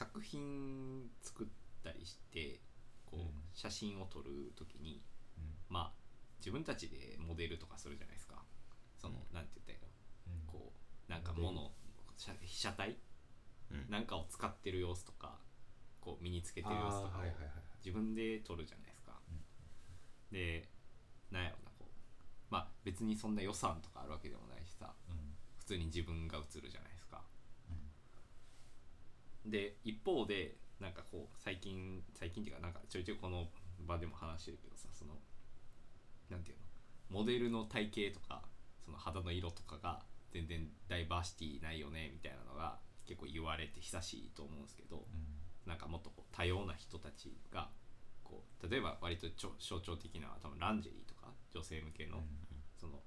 作品作ったりしてこう、うん。写真を撮る時にうん。まあ自分たちでモデルとかするじゃないですか。その、うん。なんて言ったらいいのうん。こうなんかモデル物写被写体？うん。なんかを使ってる様子とかこう身につけてる様子とかをあーはいはいはい自分で撮るじゃないですか、でなんやろなこう。まあ別にそんな予算とかあるわけでもないしさ。うん。普通に自分が映るじゃないですかで一方でなんかこう最近最近っていうかなんかちょいちょいこの場でも話してるけどさそのなんていうの？モデルの体型とかその肌の色とかが全然ダイバーシティないよねみたいなのが結構言われて久しいと思うんですけど、うん。なんかもっとこう多様な人たちがこう例えば割とちょ象徴的な多分ランジェリーとか女性向けの、うん。その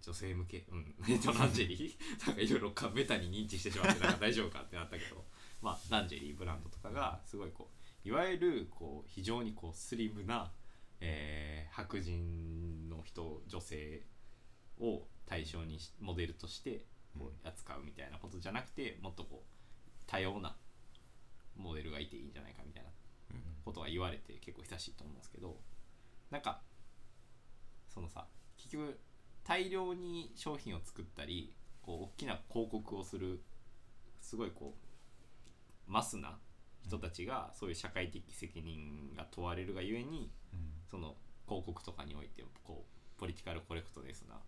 女性向け？うん。えっとランジェリー？なんかいろいろかメタに認知してしまってなんか大丈夫かってなったけどまあランジェリーブランドとかがすごいこういわゆるこう非常にこうスリムな、えー白人の人女性を対象にしモデルとしてこう扱うみたいなことじゃなくてもっとこう多様なモデルがいていいんじゃないかみたいなことが言われて結構久しいと思うんですけどなんかそのさ結局大量に商品を作ったりこう大きな広告をするすごいこうマスな人たちがそういう社会的責任が問われるがゆえにうん。その広告とかにおいてこうポリティカルコレクトネスな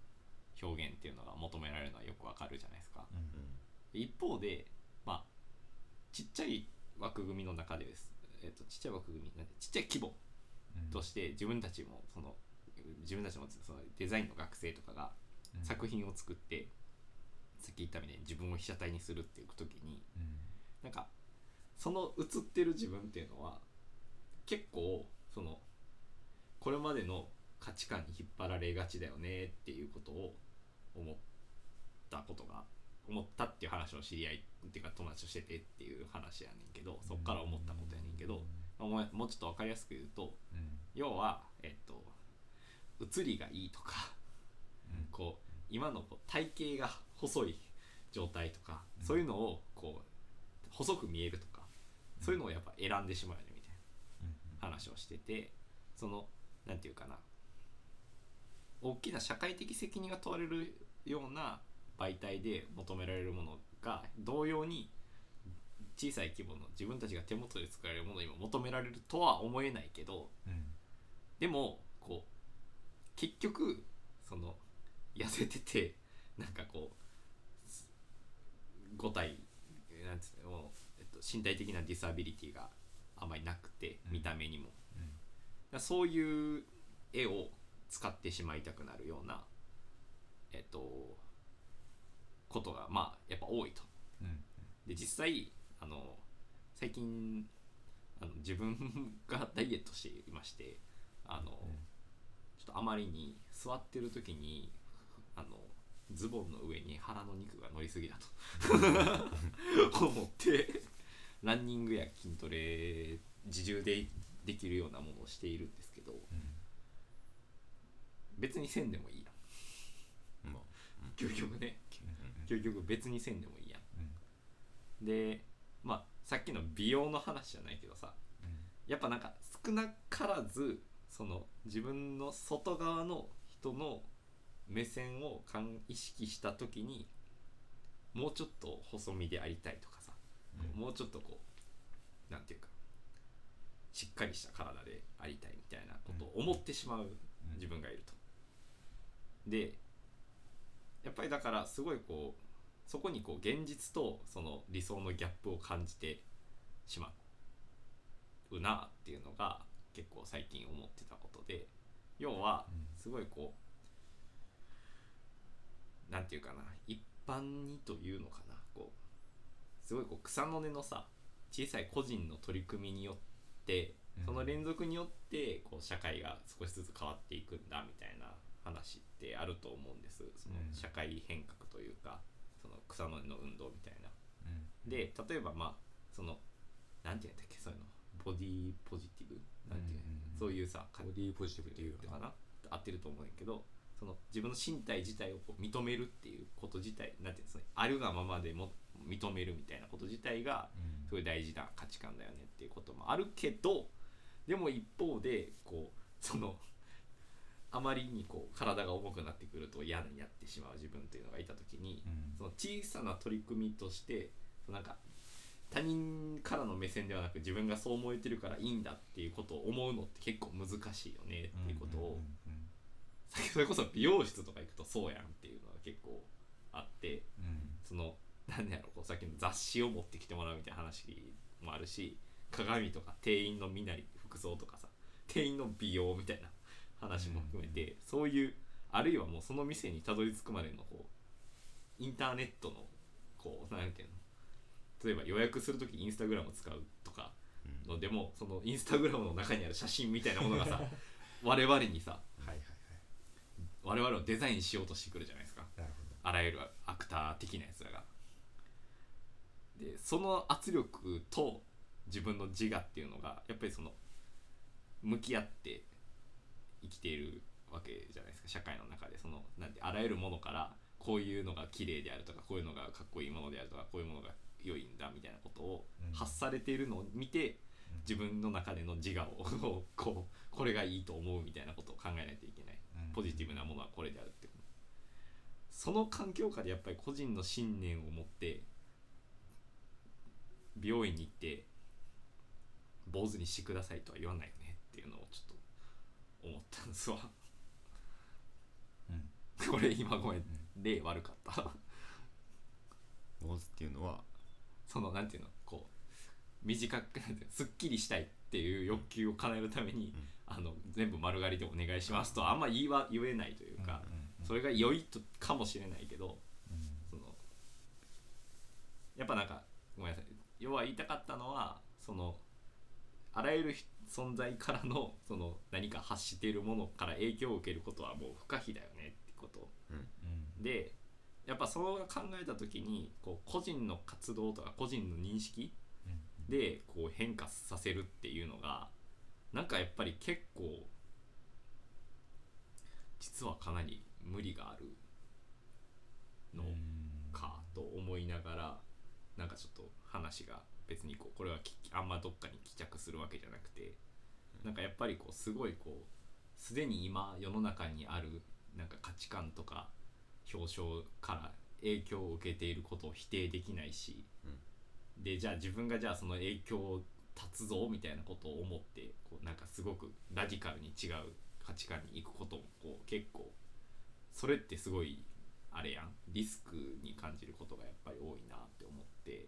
表現っていうのが求められるのはよくわかるじゃないですか。うん。一方でまあちっちゃい枠組みの中でです、えっとちっちゃい枠組みなんてちっちゃい規模うん。として自分たちもその自分たちもそのデザインの学生とかがうん。作品を作って、さっき言ったみたいに自分を被写体にするっていう時にうん。なんかその映ってる自分っていうのは結構そのこれまでの価値観に引っ張られがちだよねっていうことを思ったことが思ったっていう話を知り合いっていうか友達としててっていう話やねんけどそっから思ったことやねんけど、まあもうちょっと分かりやすく言うとうん。要はえっと写りがいいとかうん。こう今のこう体型が細い状態とか、うん。そういうのをこう細く見えるとか、そういうのをやっぱ選んでしまうよねみたいうんな話をしててそのなんていうかな。大きな社会的責任が問われるような媒体で求められるものが同様に小さい規模の自分たちが手元で作られるものにも求められるとは思えないけどうん。でもこう結局その痩せててなんかこうす5体なんつうのもうえっと、身体的なディサビリティがあまりなくてうん。見た目にも、うん。らそういう絵を使ってしまいたくなるようなえっとことがまあやっぱ多いと。うん。で実際あの最近あの自分が ダイエットしていましてあの、ちょっとあまりに座ってる時にあのズボンの上に腹の肉が乗りすぎだと 思ってランニングや筋トレ自重でできるようなものをしているんですけど別にせんでもいいやん。うん。まあ究極ね。究極別にせんでもいいやうん。んでまあさっきの美容の話じゃないけどさやっぱなんか少なからずその自分の外側の人の目線を意識した時にもうちょっと細身でありたいとかもうちょっとこうなんていうかしっかりした体でありたいみたいなことを思ってしまう自分がいると。でやっぱりだからすごいこうそこにこう現実とその理想のギャップを感じてしまうなっていうのが結構最近思ってたことで要はうんすごいこうなんていうかな一般にというのかなこうすごいこう草の根のさ小さい個人の取り組みによってうん。その連続によってこう社会が少しずつ変わっていくんだみたいな話ってあると思うんです。そのうん。社会変革というかその草の根の運動みたいな。うん。で例えばまあそのなんていうんだっけそういうの。ボディポジティブ？なんていうそういうさかボディポジティブっていうのかな？合ってると思うんやけどその自分の身体自体をこう認めるっていうこと自体なんていうのそのあるがままでも認めるみたいなこと自体がうん。すごい大事な価値観だよねっていうこともあるけどでも一方でこうそのあまりにこう体が重くなってくると嫌になってしまう自分というのがいた時にうん。その小さな取り組みとしてなんか他人からの目線ではなく自分がそう思えてるからいいんだっていうことを思うのって結構難しいよねっていうことを、それこそ美容室とか行くとそうやんっていうのが結構あってうん。その何やろこうさっきの雑誌を持ってきてもらうみたいな話もあるし鏡とか店員の身なり服装とかさ店員の美容みたいな話も含めて、そういうあるいはもうその店にたどり着くまでのこうインターネットのこう何ていうの例えば予約する時インスタグラム使うとかうんのでもそのインスタグラムの中にある写真みたいなものがさ 我々にさはいはいはい。我々をデザインしようとしてくるじゃないですか。あらゆるアクター的なやつらがでその圧力と自分の自我っていうのがやっぱりその向き合って生きているわけじゃないですか社会の中で。そのなんてあらゆるものからこういうのが綺麗であるとかこういうのがかっこいいものであるとかこういうものが良いんだみたいなことをうん。発されているのを見て、うん。自分の中での自我を こうこれがいいと思うみたいなことを考えないといけない。うん。ポジティブなものはこれであるってその環境下でやっぱり個人の信念を持って美容院に行って坊主にしてくださいとは言わないよねっていうのをちょっと思ったんですわ。うん。これ今ごめん例悪かった。坊主っていうのはそのなんていうのこう短くすっきりしたいっていう欲求を叶えるために、うん。あの全部丸刈りでお願いしますとはあんま言いは言えないというか、うんうんうん。それが良いとかもしれないけどうん。そのやっぱなんかごめんなさい要は言いたかったのはそのあらゆる存在からのその何か発しているものから影響を受けることはもう不可避だよねってこと。うん。でやっぱそう考えた時にこう個人の活動とか個人の認識うん。でこう変化させるっていうのがなんかやっぱり結構実はかなり無理があるのかと思いながらなんかちょっと話が別にこうこれはきあんまどっかに帰着するわけじゃなくてなんかやっぱりこうすごいこうすでに今世の中にあるなんか価値観とか表彰から影響を受けていることを否定できないし、でじゃあ自分がじゃあその影響を立つぞみたいなことを思ってこうなんかすごくラジカルに違う価値観に行くこともこう結構それってすごいあれやんリスクに感じることがやっぱり多いなって思って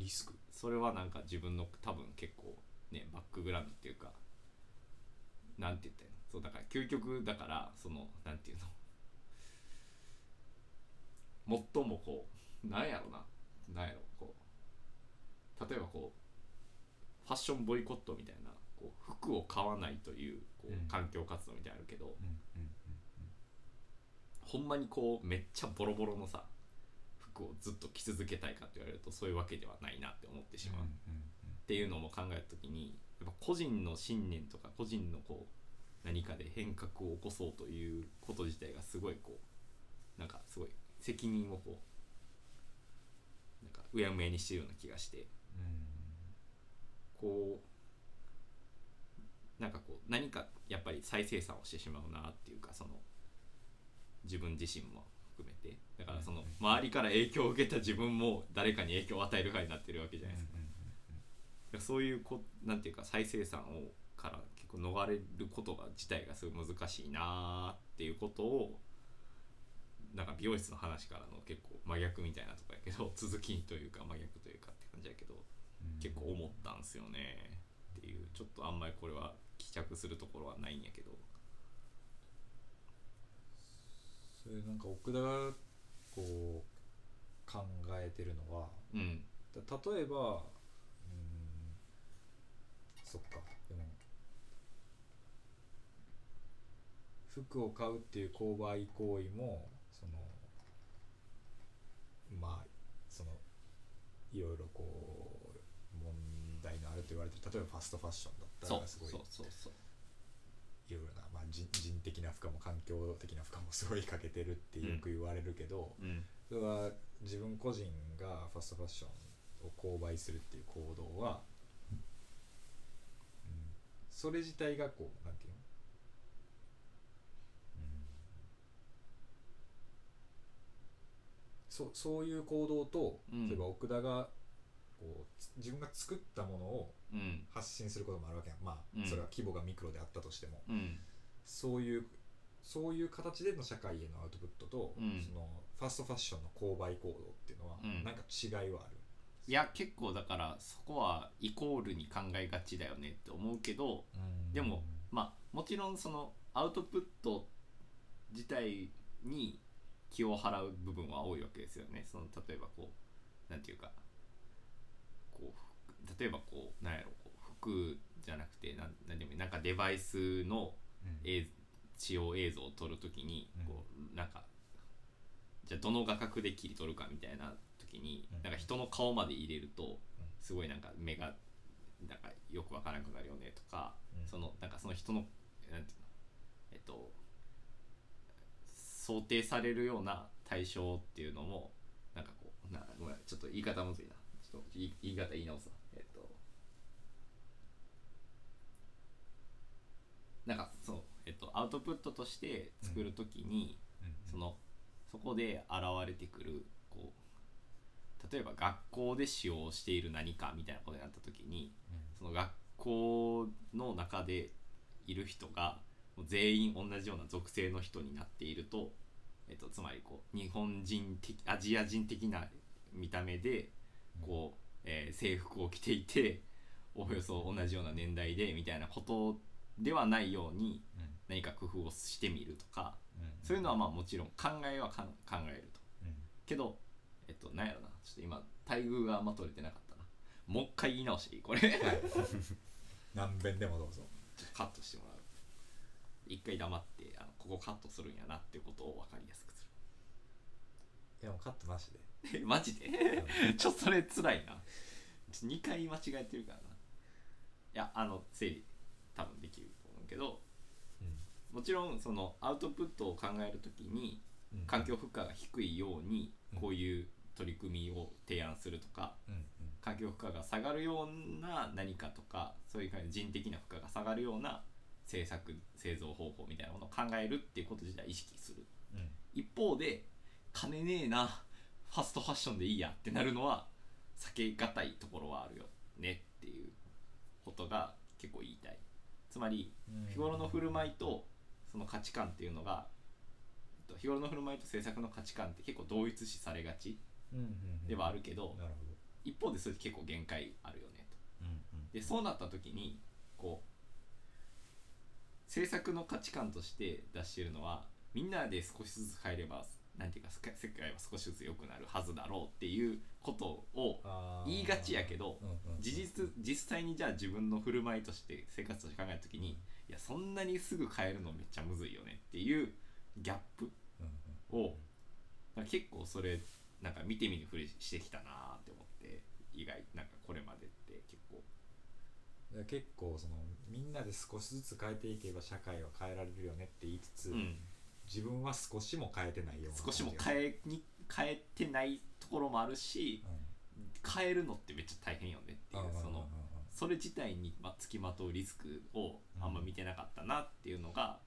リスク。それはなんか自分の多分結構ねバックグラウンドっていうかなんて言ったらいいのそうだから究極だからそのなんていうの。最もこうなんやろな。なんやろこう。例えばこうファッションボイコットみたいなこう服を買わないというこう環境活動みたいなのあるけど、ほんまにこうめっちゃボロボロのさ服をずっと着続けたいかって言われるとそういうわけではないなって思ってしまう、っていうのも考えた時にやっぱ個人の信念とか個人のこう何かで変革を起こそうということ自体がすごいこうなんかすごい責任をこうなんかうやむやにしてるような気がして。こうなんかこう何かやっぱり再生産をしてしまうなっていうかその自分自身も含めて。だからその周りから影響を受けた自分も誰かに影響を与えるかになってるわけじゃないですか。だからそういうこなんていうか再生産をから結構逃れることが自体がすごい難しいなーっていうことをなんか美容室の話からの結構真逆みたいなとこやけど 続きというか真逆というかって感じやけど結構思ったんすよねっていうちょっとあんまりこれは帰着するところはないんやけどそれなんか奥田がこう考えてるのはうん。た例えばうんそっかでも服を買うっていう購買行為もそのまあそのいろいろこう問題のあると言われてる例えばファストファッションだったそうらすごいそうそうそういろいろな、まあ、人人的な負荷も環境的な負荷もすごいかけてるってよく言われるけど、うん。それは自分個人がファストファッションを購買するっていう行動は、うん、それ自体がこうなんていうの、うん、そうそういう行動と、うん。例えば奥田がこうつ自分が作ったものをうん発信することもあるわけやん。まあ、うん。それは規模がミクロであったとしても。うん。そういうそういう形での社会へのアウトプットと、うん。そのファストファッションの購買行動っていうのは、うん。なんか違いはある？いや結構だからそこはイコールに考えがちだよねって思うけどでもまあもちろんそのアウトプット自体に気を払う部分は多いわけですよね。その例えばこうなんていうか例えばこうなんやろこう服じゃなくてなんなんでもいいなんかデバイスのうん。映使用映像を撮るときにうん。こうなんかじゃあどの画角で切り取るかみたいな時にうん。なんか人の顔まで入れるとすごいなんか目がなんかよくわからなくなるよねとかうん。そのなんかその人のなんていうのえっと想定されるような対象っていうのもなんかこうなごめんちょっと言い方むずいな。ちょっと言い言い方言い直すわえっとなんかそうえっとアウトプットとして作るときに、うん。そのそこで現れてくるこう例えば学校で使用している何かみたいなことになった時にその学校の中でいる人がもう全員同じような属性の人になっていると、えっと、つまりこう日本人的アジア人的な見た目でこう、えー制服を着ていておおよそ同じような年代でみたいなことではないようにうん何か工夫をしてみるとかうん。そういうのはまあもちろん考えは考えると。うん。けどえっとなんやろな。ちょっと今待遇があんま取れてなかったな。もう一回言い直していい？これ。何遍でもどうぞ。とカットしてもらう。一回黙ってあのここカットするんやなっていうことを分かりやすくすいやもうカットなしで。マジで？ちょっとそれつらいな。ちょ2回間違えてるからな。いやあの整理多分できると思うけどもちろんそのアウトプットを考えるときにうん。環境負荷が低いようにうん。こういう取り組みを提案するとかうん。うん。環境負荷が下がるような何かとかそういう感じ人的な負荷が下がるような製作製造方法みたいなものを考えるっていうこと自体意識する。うん。一方で金ねえなファストファッションでいいやってなるのは避けがたいところはあるよねっていうことが結構言いたいつまりうん。日頃の振る舞いとその価値観っていうのがえっと日頃の振る舞いと制作の価値観って結構同一視されがちではあるけど一方でそれって結構限界あるよねと。うんうんでそうなった時にこう制作の価値観として出してるのはみんなで少しずつ変えればなんていうか世界は少しずつ良くなるはずだろうっていうことを言いがちやけどうんうんうん事実実際にじゃあ自分の振る舞いとして生活として考えた時にいやそんなにすぐ変えるのめっちゃむずいよねっていうギャップうんうん結構それなんか見て見ぬふりしてきたなーって思って意外なんかこれまでって結構。結構そのみんなで少しずつ変えていけば社会は変えられるよねって言いつつ、うん自分は少しも変えてないような少しもえ、変えに変えてないところもあるし変えるのってめっちゃ大変よねっていうそのそれ自体にまつきまとうリスクをあんま見てなかったなっていうのが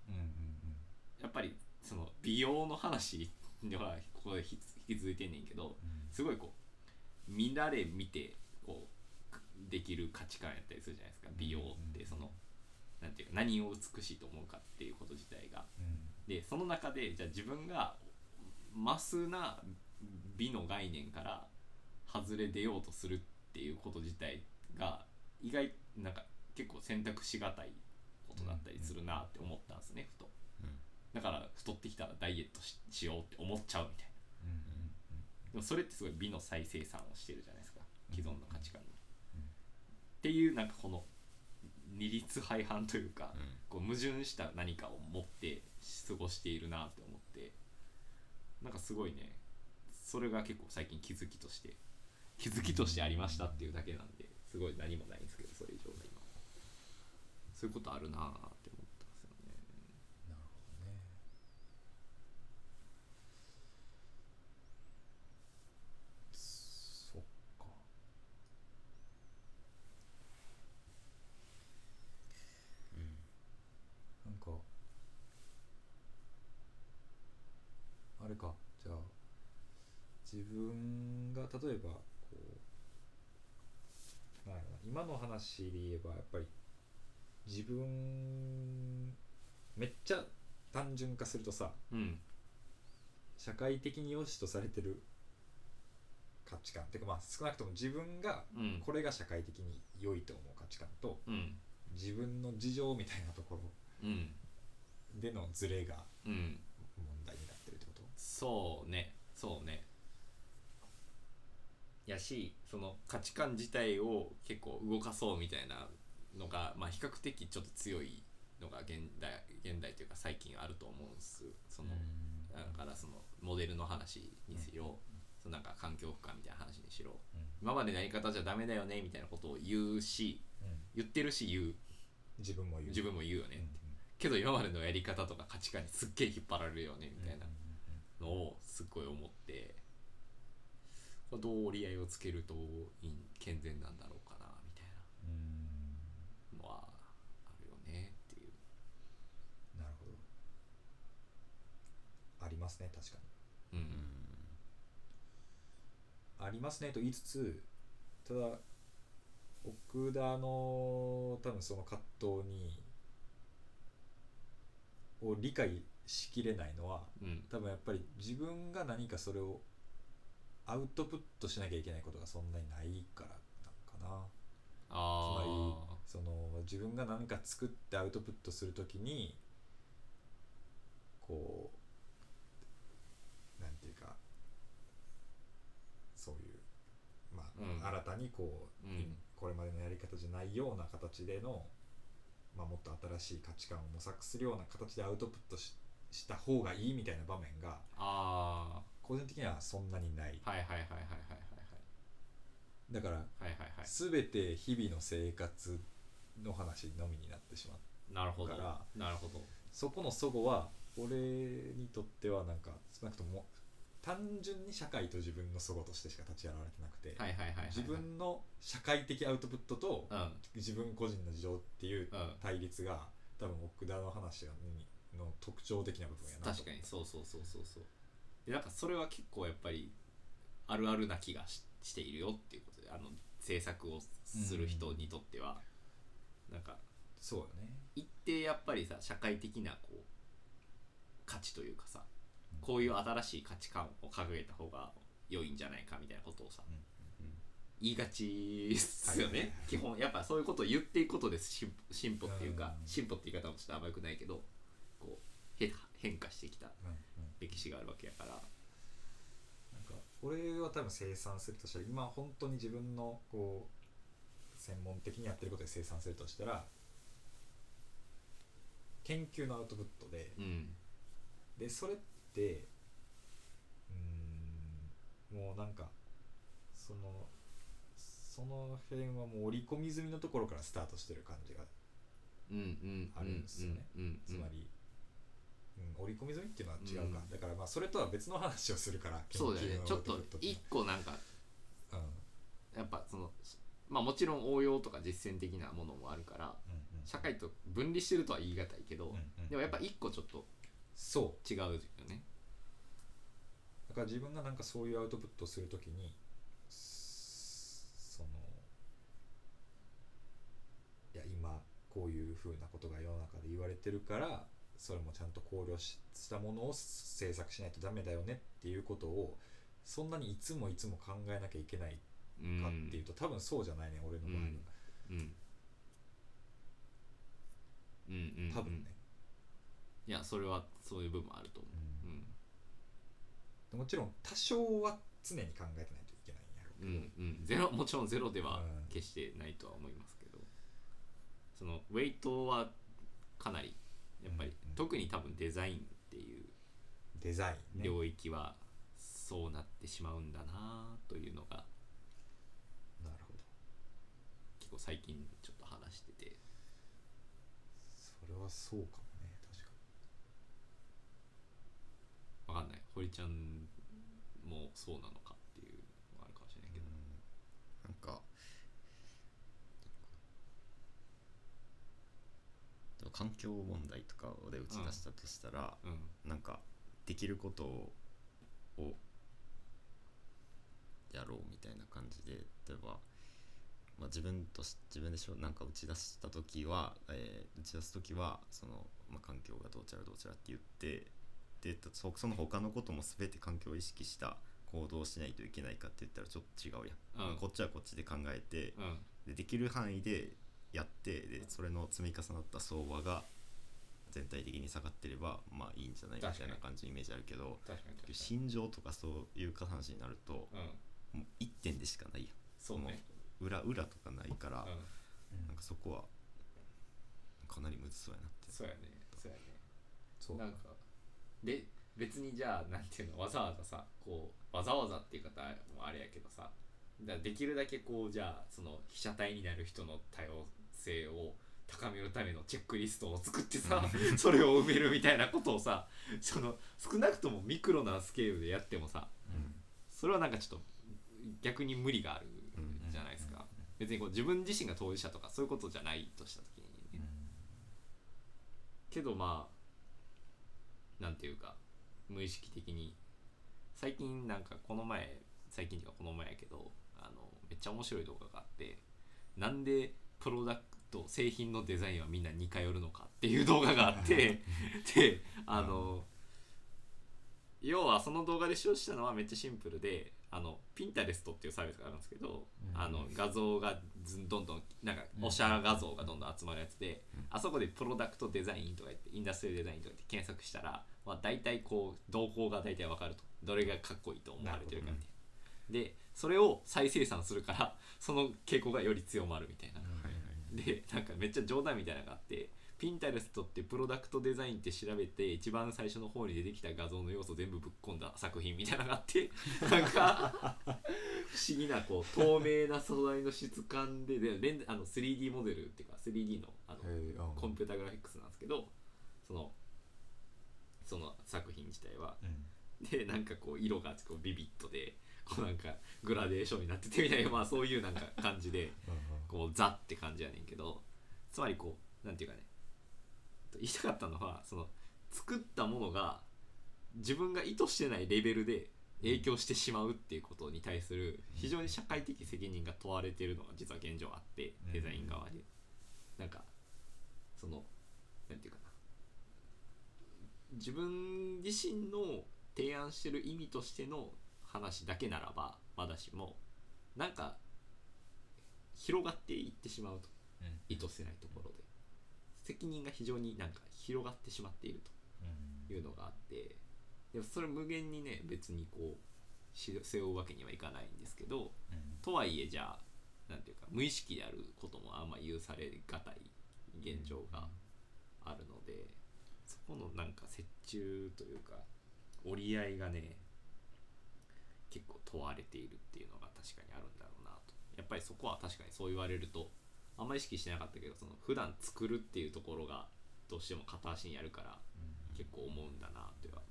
やっぱりその美容の話ではここで引き続いてんねんけどうん。すごいこう見られ見てこうできる価値観やったりするじゃないですか。美容ってそのなんていうか何を美しいと思うかっていうこと自体がうんでその中でじゃあ自分がマスな美の概念から外れ出ようとするっていうこと自体が意外なんか結構選択しがたいことだったりするなって思ったんですねふと。うん。だから太ってきたらダイエットししようって思っちゃうみたいな。うんうんでもそれってすごい美の再生産をしてるじゃないですか。既存の価値観に、うん。っていうなんかこの二律背反というか、うん。こう矛盾した何かを持って過ごしているなって思って。なんかすごいね。それが結構最近気づきとして気づきとしてありましたっていうだけなんですごい何もないんですけどそれ以上が今そういうことあるなって思ったんですよねなるほどねそっかれかじゃあ自分が例えばこうなんやろな今の話で言えばやっぱり自分めっちゃ単純化するとさうん。社会的に良しとされてる価値観っていうかまあ少なくとも自分がうん。これが社会的に良いと思う価値観とうん。自分の事情みたいなところうん。でのズレがうん問題になってるってことそうね。そうね。やしその価値観自体を結構動かそうみたいなのが、まあ、比較的ちょっと強いのが現代現代というか最近あると思うんです。その、だからそのモデルの話にしろ、そのなんか環境負荷みたいな話にしろ。うん。今までのやり方じゃダメだよねみたいなことを言うしうん。言ってるし言う。自分も言う。自分も言うよね、うん。けど今までのやり方とか価値観にすっげえ引っ張られるよねみたいな。うんのをすっごい思ってこれどう折り合いをつけるといい健全なんだろうかなみたいうん。なのはあるよねっていう。なるほど。ありますね確かに。うん。ありますねと言いつつただ奥田の多分その葛藤にを理解しきれないのはうん。多分やっぱり自分が何かそれをアウトプットしなきゃいけないことがそんなにないからなんかな。つまりあその自分が何か作ってアウトプットするときにこうなんていうかそういうまあ、うん。新たにこう、うん。これまでのやり方じゃないような形での、まあ、もっと新しい価値観を模索するような形でアウトプットしした方がいいみたいな場面があ個人的にはそんなにない。あはいはいはいはいはいはい。だからはいはいはい。はい全て日々の生活の話のみになってしまうなるほど。からなるほど。そこの齟齬は俺にとってはなんか少なくとも単純に社会と自分の齟齬としてしか立ち現れてなくて、はいはいはい自分の社会的アウトプットとうん。自分個人の事情っていううん。対立が多分奥田の話の特徴的な部分やなと。確かにそうそうそうそうそう。でなんかそれは結構やっぱりあるあるな気がししているよっていうことであの制作をする人にとっては、なんかそうよね。一定やっぱりさ社会的なこう価値というかさうん。こういう新しい価値観を掲げた方が良いんじゃないかみたいなことをさ言いがちっすよね、はい。基本やっぱそういうことを言っていくことです。進進歩っていうか、うん。進歩って言い方もちょっとあんまよくないけどこうへ変化してきたうんうん。歴史があるわけやから。なんか俺は多分生産するとしたら今本当に自分のこう専門的にやってることで生産するとしたら研究のアウトプットでうん。でそれってうーんもうなんかそのその辺はもう織り込み済みのところからスタートしてる感じがうんうんあるんですよねうんうん。つまり、うん、織り込み済みっていうのは違うか、うん。だからまあそれとは別の話をするからそうだよね。ちょっと一個なんかうん。やっぱそのまあもちろん応用とか実践的なものもあるからうんうん。社会と分離してるとは言い難いけど、うんうんでもやっぱ一個ちょっとそう。違うよね。だから自分がなんかそういうアウトプットをするときにすそのいや今こういうふうなことが世の中で言われてるからそれもちゃんと考慮ししたものを制作しないとダメだよねっていうことをそんなにいつもいつも考えなきゃいけないうんかっていうと、多分そうじゃないね俺の場合は、うん。うん。うんうん多分ね、いやそれはそういう部分もあると思う。ん。ううんもちろん多少は常に考えてないといけないんやろうけど、うんうん、ゼロもちろんゼロではうん。決してないとは思いますけど、そのウェイトはかなりやっぱり、うんうん特に多分デザインっていうデザインね。領域はそうなってしまうんだなというのがなるほど。結構最近ちょっと話してて。それはそうかもね確かわかんない。堀ちゃんもそうなのかっていうのがあるかもしれないけど、なんか環境問題とかで打ち出したとしたら、うん。なんかできることををやろうみたいな感じで例えば、まあ、自分とし自分でしょなんか打ち出した時は、えー打ち出す時はその、まあ、環境がどうちゃらどうちゃらって言ってでそその他のことも全て環境を意識した行動をしないといけないかって言ったらちょっと違うやん、うん。こっちはこっちで考えてうん。でできる範囲でやってでそれの積み重なった相場が全体的に下がってればまあいいんじゃないみたいな感じのイメージあるけど心情とかそういう話になるとうん。もう1点でしかないやん。そうね。もう裏裏とかないから、うん。なんかそこはかなりむずそうやなって。そうやね。そうやね。そう。なんかで別にじゃあなんていうのわざわざさこうわざわざっていう方もあれやけどさだできるだけこうじゃあその被写体になる人の多様性を高めるためのチェックリストを作ってさ それを埋めるみたいなことをさその少なくともミクロなスケールでやってもさそれはなんかちょっと逆に無理があるじゃないですか、別にこう自分自身が当事者とかそういうことじゃないとした時に。ね、けどまあなんていうか無意識的に最近なんかこの前最近っていうかこの前やけどあのめっちゃ面白い動画があってなんでプロダクト製品のデザインはみんな似通るのかっていう動画があって であの要はその動画で使用したのはめっちゃシンプルであのピンタレストっていうサービスがあるんですけど、うん。あの画像がずどんどんなんかおしゃ画像がどんどん集まるやつで、あそこでプロダクトデザインとか言ってインダストリーデザインとか言って検索したら、まあ、大体こう動向が大体わかると。どれがかっこいいと思われてるかみたいな。でそれを再生産するからその傾向がより強まるみたいな。でなんかめっちゃ冗談みたいなのがあってピンタレストってプロダクトデザインって調べて一番最初の方に出てきた画像の要素全部ぶっ込んだ作品みたいなのがあって なんか不思議なこう透明な素材の質感ででレンあの 3D モデルっていうか 3D のあのコンピュータグラフィックスなんですけどそのその作品自体は。うん。でなんかこう色がこうビビットでこうなんかグラデーションになっててみたいな まあそういうなんか感じでこうザって感じやねんけどつまりこうなんていうかね言いたかったのはその作ったものが自分が意図してないレベルで影響してしまうっていうことに対する非常に社会的責任が問われてるのが実は現状あってうん。デザイン側でなんかそのなんていうかな。自分自身の提案してる意味としての話だけならばまだしもなんか広がっていってしまうと。うん。意図してないところで。責任が非常になんか広がってしまっているうん。というのがあって。でもそれ無限にね別にこうし背負うわけにはいかないんですけどとはいえじゃあなんていうか無意識であることもあんま許されがたい現状があるのでそこのなんか折衷というか折り合いがね結構問われているっていうのが確かにあるんだろうなと。やっぱりそこは確かにそう言われるとあんまり意識してなかったけどその普段作るっていうところがどうしても片足にあるから結構思うんだなとは